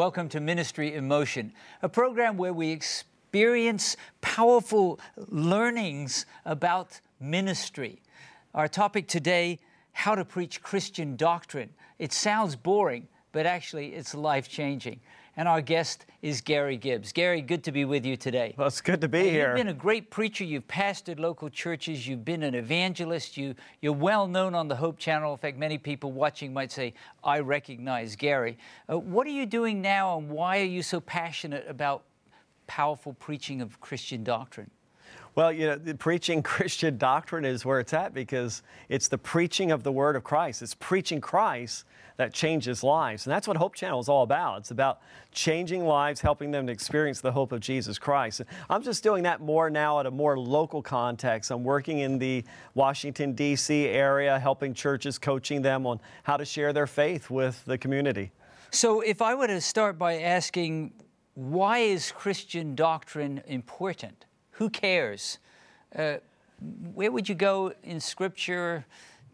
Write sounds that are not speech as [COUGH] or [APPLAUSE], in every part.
Welcome to Ministry in Motion, a program where we experience powerful learnings about ministry. Our topic today how to preach Christian doctrine. It sounds boring, but actually it's life changing and our guest is Gary Gibbs. Gary, good to be with you today. Well, it's good to be here. You've been a great preacher. You've pastored local churches. You've been an evangelist. You, you're well known on the Hope Channel. In fact, many people watching might say, I recognize Gary. Uh, what are you doing now, and why are you so passionate about powerful preaching of Christian doctrine? Well, you know, preaching [LAUGHS] Christian doctrine is where it's at because it's the preaching of the Word of Christ. It's preaching Christ that changes lives. And that's what Hope Channel is all about. It's about changing lives, helping them to experience the hope of Jesus Christ. I'm just doing that more now at a more local context. I'm working in the Washington, D.C. area, helping churches, coaching them on how to share their faith with the community. So, if I were to start by asking, why is Christian doctrine important? Who cares? Uh, where would you go in Scripture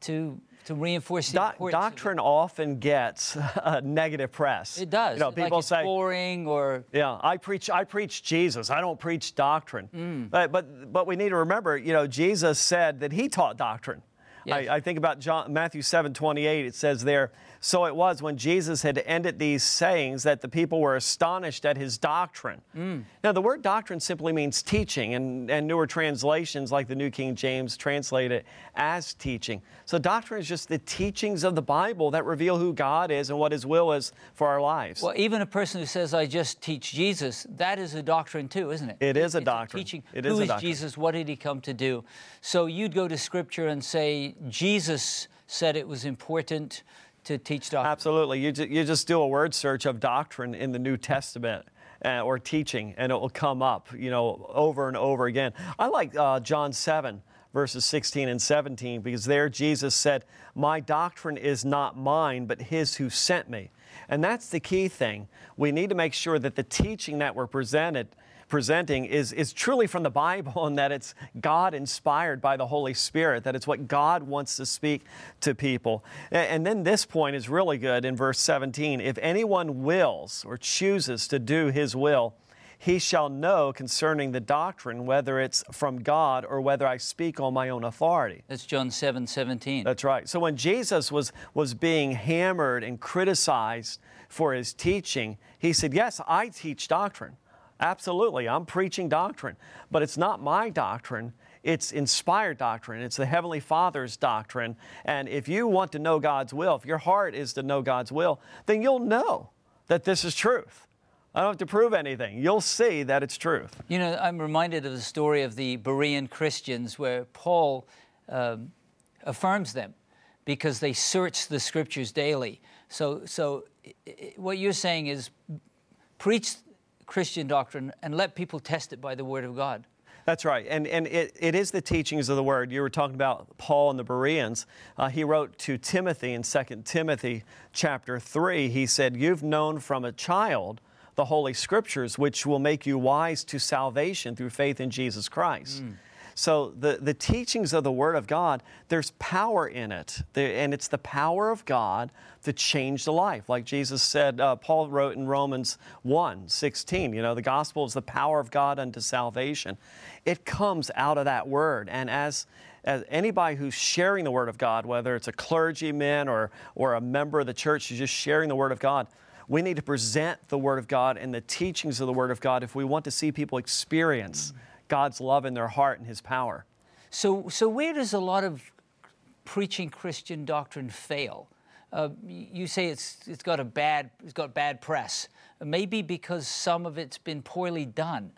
to to reinforce the Do- doctrine often gets [LAUGHS] a negative press. It does. You know, people like say boring or yeah. I preach. I preach Jesus. I don't preach doctrine. Mm. But, but but we need to remember. You know, Jesus said that he taught doctrine. Yes. I, I, think about John, Matthew 7 28. It says there, So it was when Jesus had ended these sayings that the people were astonished at his doctrine. Mm. Now, the word doctrine simply means teaching, and, and newer translations like the New King James translate it as teaching. So, doctrine is just the teachings of the Bible that reveal who God is and what his will is for our lives. Well, even a person who says, I just teach Jesus, that is a doctrine too, isn't it? It is a it's doctrine. A teaching. It who is, is Jesus? What did he come to do? So, you'd go to Scripture and say, Jesus said it was important to teach doctrine. Absolutely. You, you just do a word search of doctrine in the New Testament. Uh, or teaching, and it will come up, you know, over and over again. I like uh, John 7, verses 16 and 17, because there Jesus said, My doctrine is not mine, but his who sent me. And that's the key thing. We need to make sure that the teaching that we're presented presenting is, is truly from the Bible and that it's God inspired by the Holy Spirit, that it's what God wants to speak to people. And then this point is really good in verse 17. If anyone wills or chooses to do his will, he shall know concerning the doctrine whether it's from God or whether I speak on my own authority. That's John 7 17. That's right. So when Jesus was, was being hammered and criticized for his teaching, he said, Yes, I teach doctrine. Absolutely, I'm preaching doctrine, but it's not my doctrine. It's inspired doctrine. It's the Heavenly Father's doctrine. And if you want to know God's will, if your heart is to know God's will, then you'll know that this is truth. I don't have to prove anything. You'll see that it's truth. You know, I'm reminded of the story of the Berean Christians where Paul um, affirms them because they search the scriptures daily. So, so what you're saying is preach Christian doctrine and let people test it by the Word of God. That's right. And, and it, it is the teachings of the Word. You were talking about Paul and the Bereans. Uh, he wrote to Timothy in 2 Timothy chapter 3. He said, You've known from a child the Holy Scriptures, which will make you wise to salvation through faith in Jesus Christ. Mm. So the, the teachings of the Word of God, there's power in it. and it's the power of God to change the life. Like Jesus said, uh, Paul wrote in Romans 1 16, you know, the gospel is the power of God unto salvation. It comes out of that Word. And as as anybody who's sharing the Word of God, whether it's a clergyman or, or a member of the church who's just sharing the Word of God, we need to present the Word of God and the teachings of the Word of God if we want to see people experience mm-hmm God's love in their heart and His power. So, so where does a lot of preaching Christian doctrine fail? Uh, you say it's, it's got a bad it's got bad press. Maybe because some of it's been poorly done.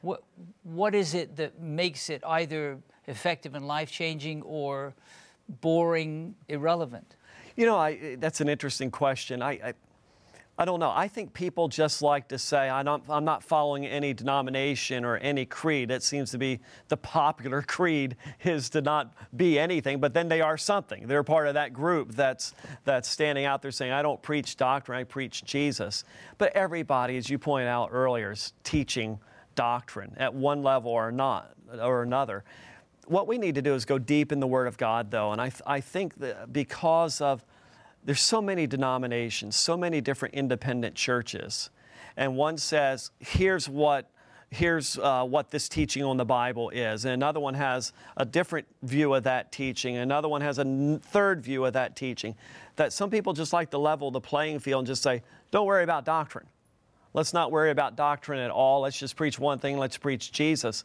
What what is it that makes it either effective and life changing or boring, irrelevant? You know, I, that's an interesting question. I, I I don't know. I think people just like to say, I'm not, I'm not, following any denomination or any creed. It seems to be the popular [LAUGHS] creed is to not be anything, but then they are something. They're part of that group that's, that's standing out there saying, I don't preach doctrine, I preach Jesus. But everybody, as you pointed out earlier, is teaching doctrine at one level or not or another. What we need to do is go deep in the Word of God, though, and I, I think that because of there's so many denominations, so many different independent churches, and one says, here's what here's uh, what this teaching on the Bible is. And another one has a different view of that teaching. Another one has a n- third view of that teaching. That some people just like to level the playing field and just say, don't worry about doctrine. Let's not worry about doctrine at all. Let's just preach one thing. Let's preach Jesus.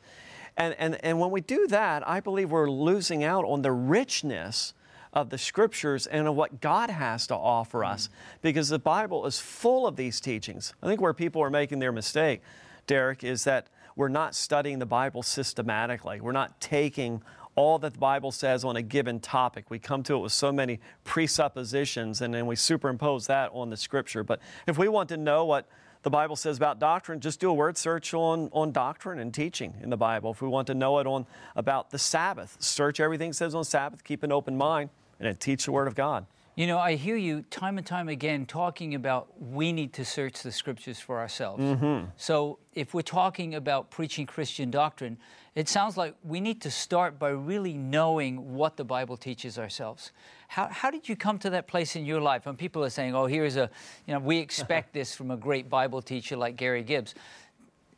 And, and, and when we do that, I believe we're losing out on the richness of the scriptures and of what God has to offer us mm. because the Bible is full of these teachings. I think where people are making their mistake, Derek, is that we're not studying the Bible systematically. We're not taking all that the Bible says on a given topic. We come to it with so many presuppositions and then we superimpose that on the scripture. But if we want to know what the Bible says about doctrine, just do a word search on, on doctrine and teaching in the Bible. If we want to know it on about the Sabbath, search everything it says on Sabbath, keep an open mind, and teach the Word of God. You know, I hear you time and time again talking about we need to search the scriptures for ourselves. Mm-hmm. So, if we're talking about preaching Christian doctrine, it sounds like we need to start by really knowing what the Bible teaches ourselves. How, how did you come to that place in your life when people are saying, oh, here's a, you know, we expect [LAUGHS] this from a great Bible teacher like Gary Gibbs?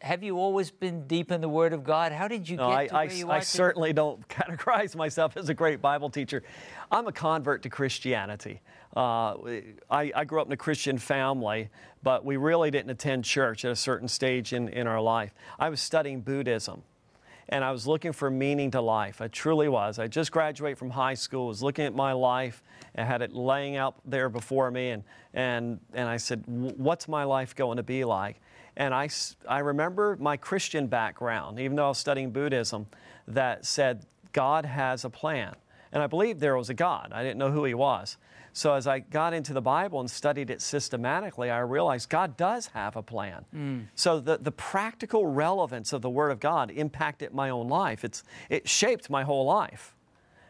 Have you always been deep in the Word of God? How did you no, get I, to where I, you I are? certainly don't [LAUGHS] categorize myself as a great Bible teacher. I'm a convert to Christianity. Uh, I, I, grew up in a Christian family, but we really didn't attend church at a certain stage in, in our life. I was studying Buddhism and I was looking for meaning to life. I truly was. I just graduated from high school, was looking at my life, and had it laying out there before me, and, and, and I said, What's my life going to be like? And I, I remember my Christian background, even though I was studying Buddhism, that said God has a plan. And I believed there was a God. I didn't know who He was. So as I got into the Bible and studied it systematically, I realized God does have a plan. Mm. So the, the practical relevance of the Word of God impacted my own life. It's, it shaped my whole life.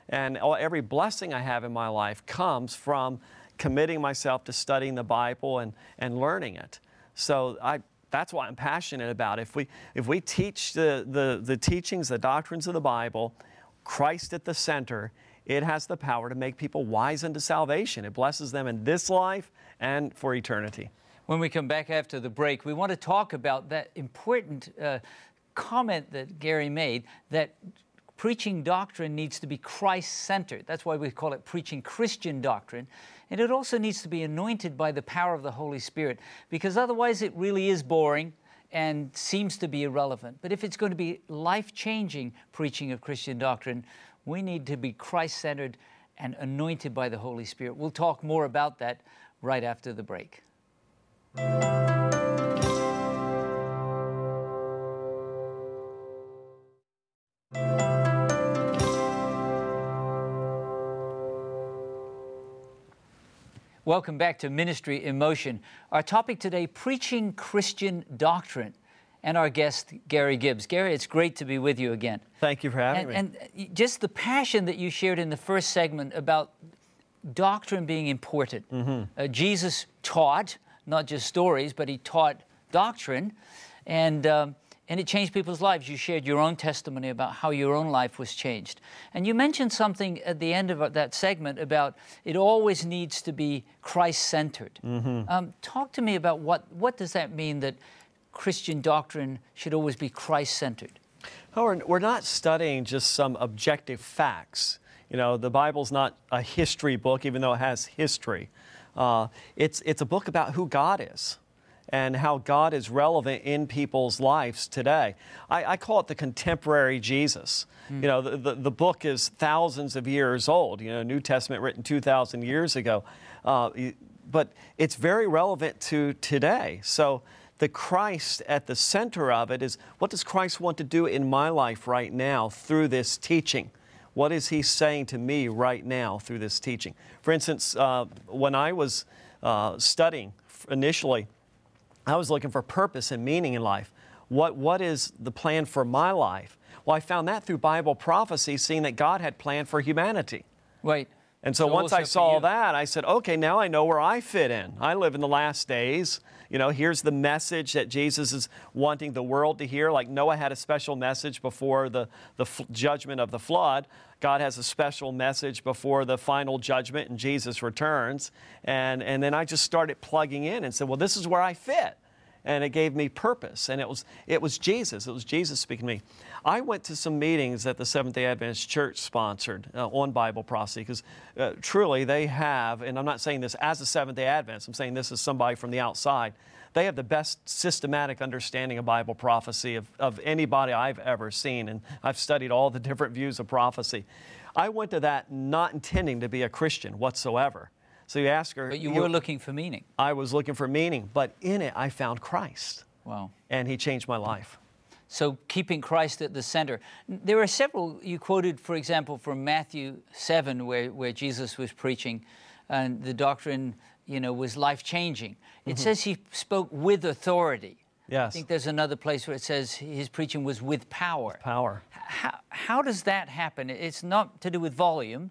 And every blessing I have in my life comes from committing myself to studying the Bible and, and learning it. So I, that's why I'm passionate about. If we, if we teach the, the, the teachings, the doctrines of the Bible, Christ at the center, it has the power to make people wise unto salvation. It blesses them in this life and for eternity. When we come back after the break, we want to talk about that important uh, comment that Gary made that preaching doctrine needs to be Christ centered. That's why we call it preaching Christian doctrine. And it also needs to be anointed by the power of the Holy Spirit, because otherwise it really is boring and seems to be irrelevant. But if it's going to be life changing preaching of Christian doctrine, we need to be Christ centered and anointed by the Holy Spirit. We'll talk more about that right after the break. Welcome back to Ministry in Motion. Our topic today preaching Christian doctrine. And our guest, Gary Gibbs. Gary, it's great to be with you again. Thank you for having and, me. And just the passion that you shared in the first segment about doctrine being important. Mm-hmm. Uh, Jesus taught, not just stories, but he taught doctrine. And um, and it changed people's lives. You shared your own testimony about how your own life was changed. And you mentioned something at the end of that segment about it always needs to be Christ centered. Mm-hmm. Um, talk to me about what, what does that mean that Christian doctrine should always be Christ centered? Oh, we're not studying just some objective facts. You know, the Bible's not a history book, even though it has history. Uh, it's, it's a book about who God is and how God is relevant in people's lives today. I, I call it the contemporary Jesus. Mm. You know, the, the, the, book is thousands of years old, you know, New Testament written 2,000 years ago. Uh, but it's very relevant to today. So the Christ at the center of it is what does Christ want to do in my life right now through this teaching? What is He saying to me right now through this teaching? For instance, uh, when I was uh, studying initially, I was looking for purpose and meaning in life. What, what is the plan for my life? Well, I found that through Bible prophecy, seeing that God had planned for humanity. Right. And so, So once I saw that, I said, okay, now I know where I fit in. I live in the last days. You know, here's the message that Jesus is wanting the world to hear. Like Noah had a special message before the, the f- judgment of the flood. God has a special message before the final judgment and Jesus returns. And, and then I just started plugging in and said, well, this is where I fit and it gave me purpose. And it was, it was Jesus. It was Jesus speaking to me. I went to some meetings that the Seventh day Adventist Church sponsored uh, on Bible prophecy because uh, truly they have, and I'm not saying this as a Seventh day Adventist, I'm saying this as somebody from the outside. They have the best systematic understanding of Bible prophecy of, of anybody I've ever seen. And I've studied all the different views of prophecy. I went to that not intending to be a Christian whatsoever. So you ask her. But you were looking for meaning. I was looking for meaning, but in it I found Christ, Wow. and He changed my life. So keeping Christ at the center. There are several you quoted, for example, from Matthew 7, where, where Jesus was preaching, and the doctrine, you know, was life changing. It says he spoke with authority. Yes. I think there's another place where it says his preaching was with power. Power. How, how does that happen? It's not to do with volume.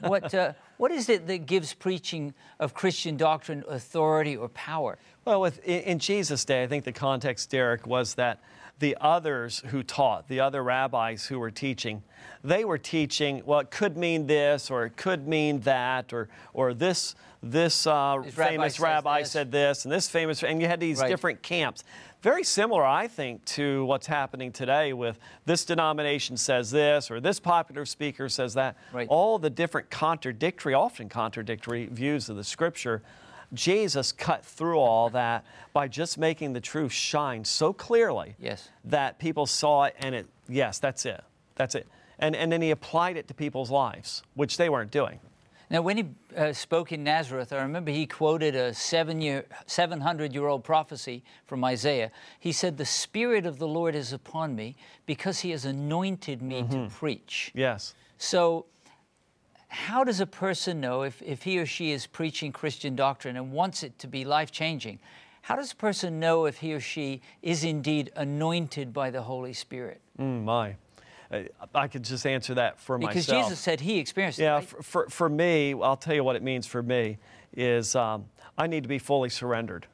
What, uh, [LAUGHS] what is it that gives preaching of Christian doctrine authority or power? Well, with, in, in Jesus' day, I think the context, Derek, was that the others who taught, the other rabbis who were teaching, they were teaching, well, it could mean this, or it could mean that, or, or this, this uh, This rabbi famous rabbi this. said this, and this famous, and you had these Right. different camps. Very similar, I think, to what's happening today with this denomination says this, or this popular speaker says that. Right. All the different contradictory, often contradictory views of the scripture. Jesus cut through all that by just making the truth shine so clearly Yes. that people saw it and it, yes, that's it. That's it. And, and then he applied it to people's lives, which they weren't doing. Now, when he uh, spoke in Nazareth, I remember he quoted a seven year, 700 year old prophecy from Isaiah. He said, The Spirit of the Lord is upon me because he has anointed me to preach. Yes. So, how does a person know if, if he or she is preaching Christian doctrine and wants it to be life changing? How does a person know if he or she is indeed anointed by the Holy Spirit? Mm, my. I could just answer that for Because myself. Because Jesus said he experienced Yeah, it. right? for, for, for me, I'll tell you what it means for me is um, I need to be fully surrendered.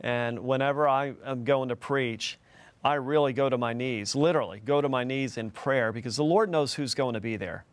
And whenever I am going to preach, I really go to my knees, literally go to my knees in prayer because the Lord knows who's going to be there.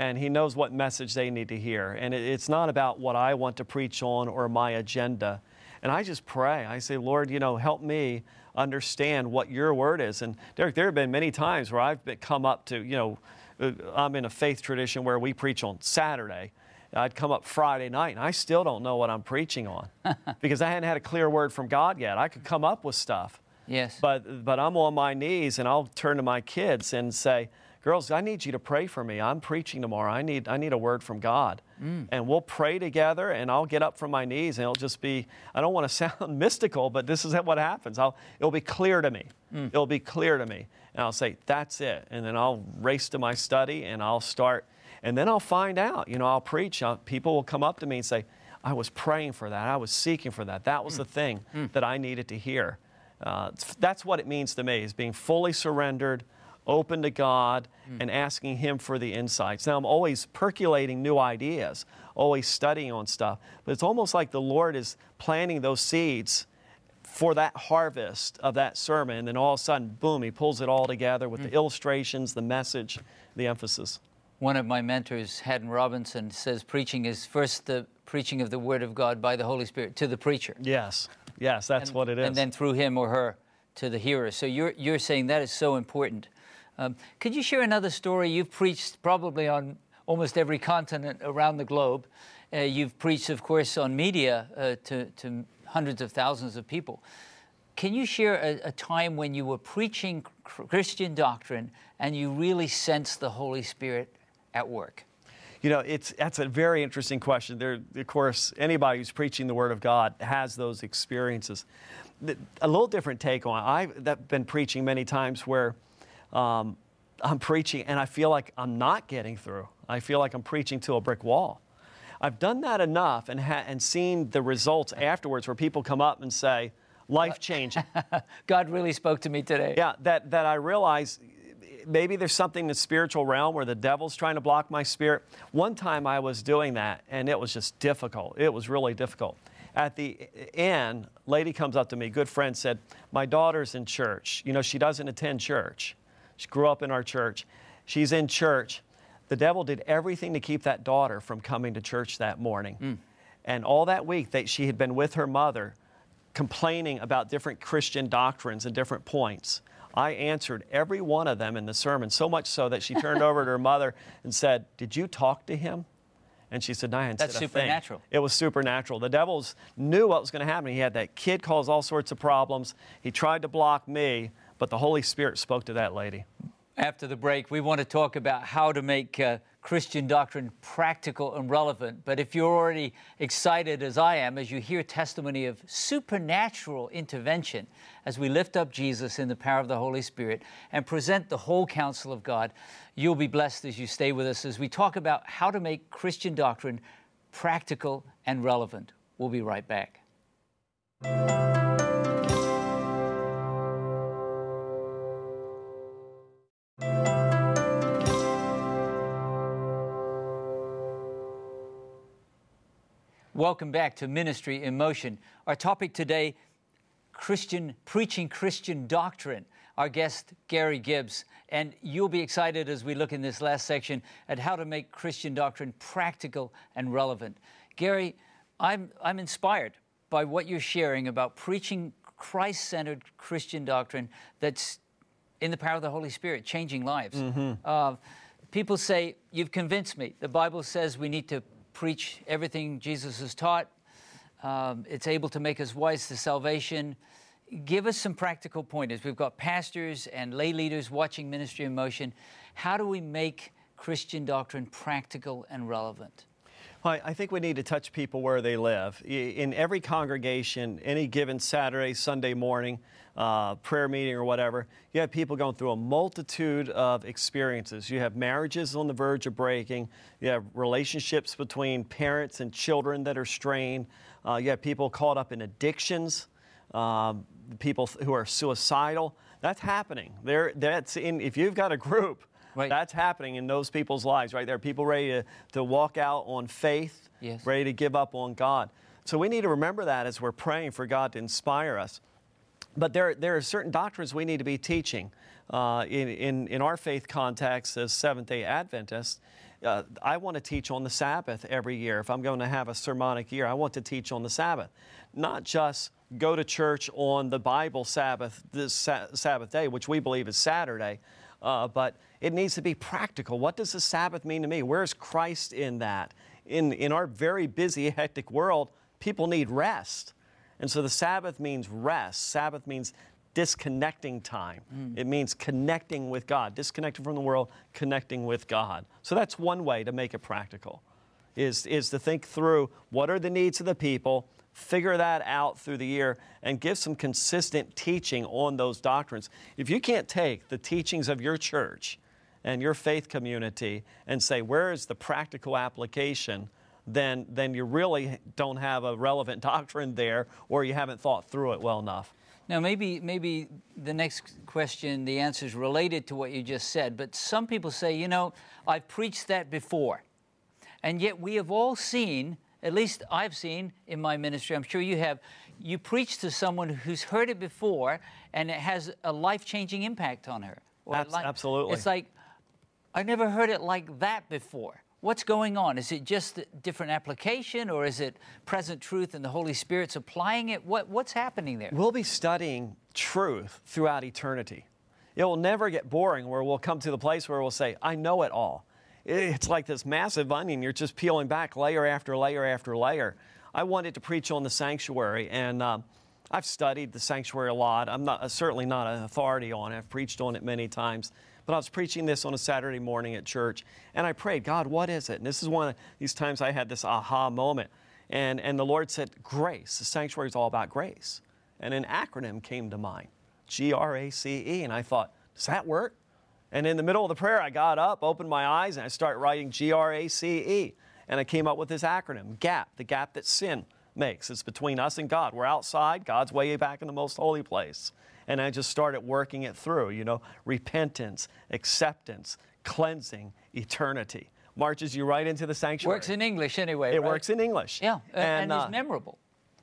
And He knows what message they need to hear. And it's not about what I want to preach on or my agenda. And I just pray. I say, Lord, you know, help me understand what your word is. And Derek, there have been many times where I've been, come up to, you know, uh, I'm in a faith tradition where we preach on Saturday. I'd come up Friday night and I still don't know what I'm preaching on [LAUGHS] because I hadn't had a clear word from God yet. I could come up with stuff. Yes. But, but I'm on my knees and I'll turn to my kids and say, Girls, I need you to pray for me. I'm preaching tomorrow. I need, I need a word from God. Mm. And we'll pray together and I'll get up from my knees and it'll just be, I don't want to [LAUGHS] sound mystical, but this is what happens. I'll, it'll be clear to me. Mm. It'll be clear to me. And I'll say, That's it. And then I'll race to my study and I'll start. And then I'll find out. You know, I'll preach. i people will come up to me and say, I was praying for that. I was seeking for that. That was mm. the thing that I needed to hear. Uh, that's what it means to me, is being fully surrendered, open to God, hmm. and asking Him for the insights. Now, I'm always percolating new ideas, always studying on stuff, but it's almost like the Lord is planting those seeds for that harvest of that sermon, and then all of a sudden, boom, He pulls it all together with hmm. the illustrations, the message, the emphasis. One of my mentors, Haddon Robinson, says preaching is first the preaching of the Word of God by the Holy Spirit to the preacher. Yes, yes, that's what it is. And then through him or her to the hearer. So you're, you're saying that is so important. Um, could you share another story? You've preached probably on almost every continent around the globe. Uh, you've preached, of course, on media uh, to, to hundreds of thousands of people. Can you share a, a time when you were preaching Christian doctrine and you really sensed the Holy Spirit at work? You know, it's that's a very interesting question. There, of course, anybody who's preaching the Word of God has those experiences. A little different take on. I've been preaching many times where um, I'm preaching and I feel like I'm not getting through. I feel like I'm preaching to a brick wall. I've done that enough and ha- and seen the results afterwards, where people come up and say, "Life changing." [LAUGHS] God really spoke to me today. Yeah, that, that I realize maybe there's something in the spiritual realm where the devil's trying to block my spirit. One time I was doing that and it was just difficult. It was really difficult. At the end, lady comes up to me, good friend said, "My daughter's in church. You know, she doesn't attend church. She grew up in our church. She's in church. The devil did everything to keep that daughter from coming to church that morning. Mm. And all that week that she had been with her mother, complaining about different Christian doctrines and different points. I answered every one of them in the sermon, so much so that she turned over to her mother and said, Did you talk to him? And she said, No, That's supernatural. It was supernatural. The devils knew what was going to happen. He had that kid cause all sorts of problems. He tried to block me, but the Holy Spirit spoke to that lady. After the break, we want to talk about how to make uh, Christian doctrine practical and relevant. But if you're already excited as I am, as you hear testimony of supernatural intervention as we lift up Jesus in the power of the Holy Spirit and present the whole counsel of God, you'll be blessed as you stay with us as we talk about how to make Christian doctrine practical and relevant. We'll be right back. Welcome back to Ministry in Motion. Our topic today Christian preaching Christian doctrine. Our guest Gary Gibbs, and you'll be excited as we look in this last section at how to make Christian doctrine practical and relevant. Gary, I'm I'm inspired by what you're sharing about preaching Christ-centered Christian doctrine that's in the power of the Holy Spirit, changing lives. Mm-hmm. Uh, people say, "You've convinced me." The Bible says we need to preach everything Jesus has taught. Um, it's able to make us wise to salvation. Give us some practical pointers. We've got pastors and lay leaders watching Ministry in Motion. How do we make Christian doctrine practical and relevant? Well, I think we need to touch people where they live. In every congregation, any given Saturday, Sunday morning, uh, prayer meeting or whatever, you have people going through a multitude of experiences. You have marriages on the verge of breaking, you have relationships between parents and children that are strained, uh, you have people caught up in addictions, um, people who are suicidal. That's happening. There, that's in, if you've got a group, right. that's happening in those people's lives, right? There people ready to, to walk out on faith, yes. ready to give up on God. So we need to remember that as we're praying for God to inspire us. But there, there are certain doctrines we need to be teaching. Uh, in, in, in our faith context as Seventh day Adventists, uh, I want to teach on the Sabbath every year. If I'm going to have a sermonic year, I want to teach on the Sabbath. Not just go to church on the Bible Sabbath, this sa- Sabbath day, which we believe is Saturday, uh, but it needs to be practical. What does the Sabbath mean to me? Where's Christ in that? In, in our very busy, [LAUGHS] hectic world, people need rest. And so the Sabbath means rest. Sabbath means disconnecting time. Mm. It means connecting with God, disconnecting from the world, connecting with God. So that's one way to make it practical. Is, is to think through what are the needs of the people, figure that out through the year, and give some consistent teaching on those doctrines. If you can't take the teachings of your church and your faith community and say, where is the practical application? then, then you really don't have a relevant [LAUGHS] doctrine there or you haven't thought through it well enough. Now, maybe, maybe the next question, the answer is related to what you just said, but some people say, you know, I've preached that before. And yet we have all seen, at least I've seen in my ministry, I'm sure you have, you preach to someone who's heard it before and it has a life changing impact on her. absolutely. It's like, I never heard it like that before. What's going on? Is it just a different application or is it present truth and the Holy Spirit's applying it? What, what's happening there? We'll be studying truth throughout eternity. It will never get boring where we'll come to the place where we'll say, I know it all. It's like this massive onion. You're just peeling back layer after layer after layer. I wanted to preach on the sanctuary, and uh, I've studied the sanctuary a lot. I'm not, certainly not an authority on it. I've preached on it many times. But I was preaching this on a Saturday morning at church, and I prayed, God, what is it? And this is one of these times I had this aha moment. And, and the Lord said, Grace. The sanctuary is all about grace. And an acronym came to mind G R A C E. And I thought, does that work? And in the middle of the prayer, I got up, opened my eyes, and I started writing G R A C E. And I came up with this acronym GAP, the gap that sin makes. It's between us and God. We're outside, God's way back in the most holy place. And I just started working it through, you know, repentance, acceptance, cleansing, eternity. Marches you right into the sanctuary. Works in English anyway. It right? works in English. Yeah, and, and uh, is memorable.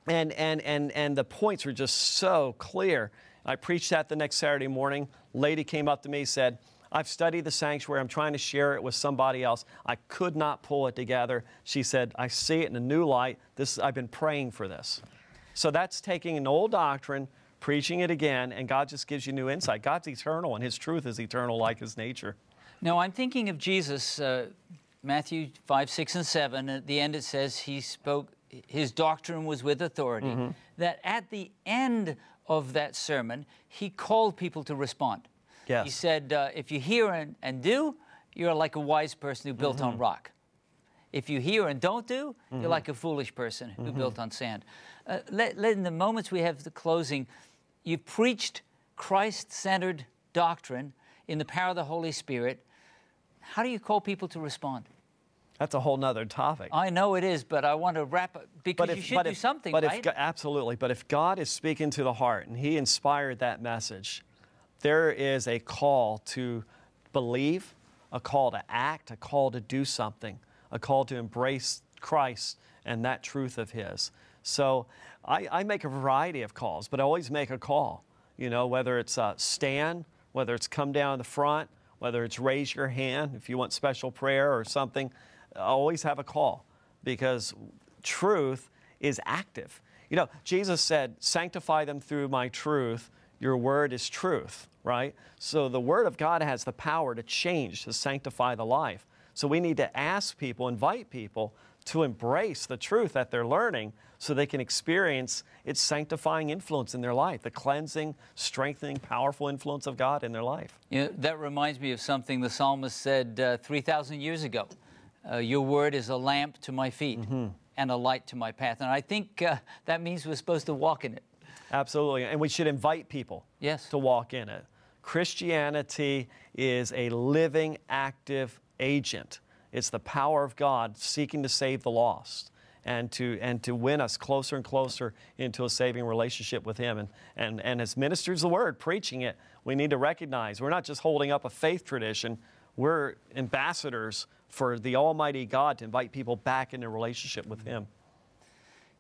and and and and the points were just so clear. I preached that the next Saturday morning. Lady came up to me said, "I've studied the sanctuary. I'm trying to share it with somebody else. I could not pull it together." She said, "I see it in a new light. This I've been praying for this." So that's taking an old doctrine, preaching it again, and God just gives you new insight. God's eternal, and His truth is eternal, like His nature. Now, I'm thinking of Jesus, uh, Matthew 5, 6, and 7. At the end, it says he spoke, his doctrine was with authority. Mm-hmm. That at the end of that sermon, he called people to respond. He said, uh, If you hear and, and do, you're like a wise person who built Mm-hmm. on rock. If you hear and don't do, you're like a foolish person who Mm-hmm. built on sand. Uh, let, let- in the moments we have the closing, you preached Christ centered doctrine in the power of the Holy Spirit. How do you call people to respond? That's a whole nother topic. I know it is, but I want to wrap it because you should do if, something, but right? If, absolutely. But if God is speaking to the heart and He inspired that message, there is a call to believe, a call to act, a call to do something, a call to embrace Christ and that truth of His. So I, I make a variety of calls, but I always make a call. You know, whether it's uh, stand, whether it's come down the front, whether it's raise your hand if you want special prayer or something, I always have a call because truth is active. You know, Jesus said, Sanctify them through my truth. Your word is truth, right? So the word of God has the power to change, to sanctify the life. So we need to ask people, invite people to embrace the truth that they're learning so they can experience its sanctifying influence in their life, the cleansing, strengthening, powerful influence of God in their life. You know, that reminds me of something the psalmist said uh, 3,000 years ago. Uh, Your word is a lamp to my feet Mm-hmm. and a light to my path. And I think uh, that means we're supposed to walk in it. Absolutely. And we should invite people Yes. to walk in it. Christianity is a living, active agent. It's the power of God seeking to save the lost and to, and to win us closer and closer into a saving relationship with Him. And, and, and as ministers of the Word, preaching it, we need to recognize we're not just holding up a faith tradition, we're ambassadors for the Almighty God to invite people back into relationship with Him.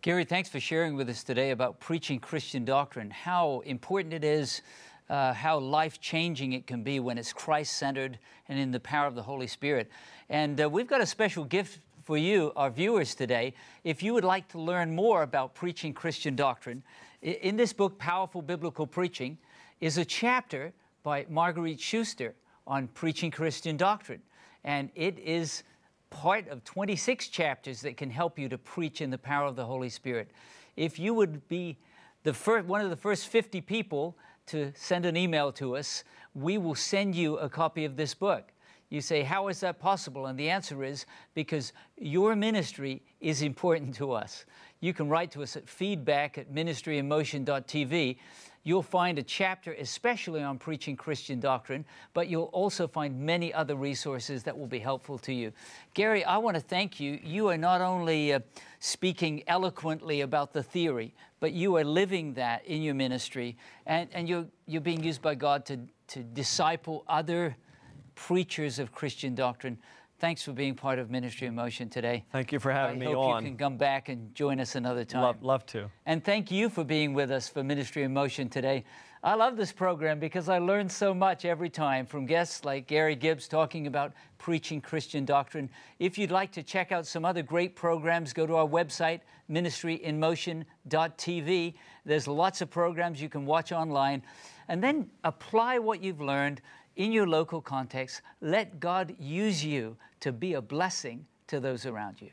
Gary, thanks for sharing with us today about preaching Christian doctrine, how important it is, uh, how life changing it can be when it's Christ centered and in the power of the Holy Spirit. And uh, we've got a special gift for you, our viewers, today. If you would like to learn more about preaching Christian doctrine, in this book, Powerful Biblical Preaching, is a chapter by Marguerite Schuster on preaching Christian doctrine. And it is part of 26 chapters that can help you to preach in the power of the Holy Spirit. If you would be the first, one of the first 50 people to send an email to us, we will send you a copy of this book. You say, How is that possible? And the answer is because your ministry is important to us. You can write to us at feedback at ministryinmotion.tv. You'll find a chapter especially on preaching Christian doctrine, but you'll also find many other resources that will be helpful to you. Gary, I want to thank you. You are not only uh, speaking eloquently about the theory, but you are living that in your ministry, and, and you're, you're being used by God to, to disciple other preachers of Christian doctrine. Thanks for being part of Ministry in Motion today. Thank you for having I me hope you can come back and join us another time. Love, love to. And thank you for being with us for Ministry in Motion today. I love this program because I learn so much every time from guests like Gary Gibbs talking about preaching Christian doctrine. If you'd like to check out some other great programs, go to our website, ministryinmotion.tv. There's lots of programs you can watch online. And then apply what you've learned in your local context. Let God use you to be a blessing to those around you.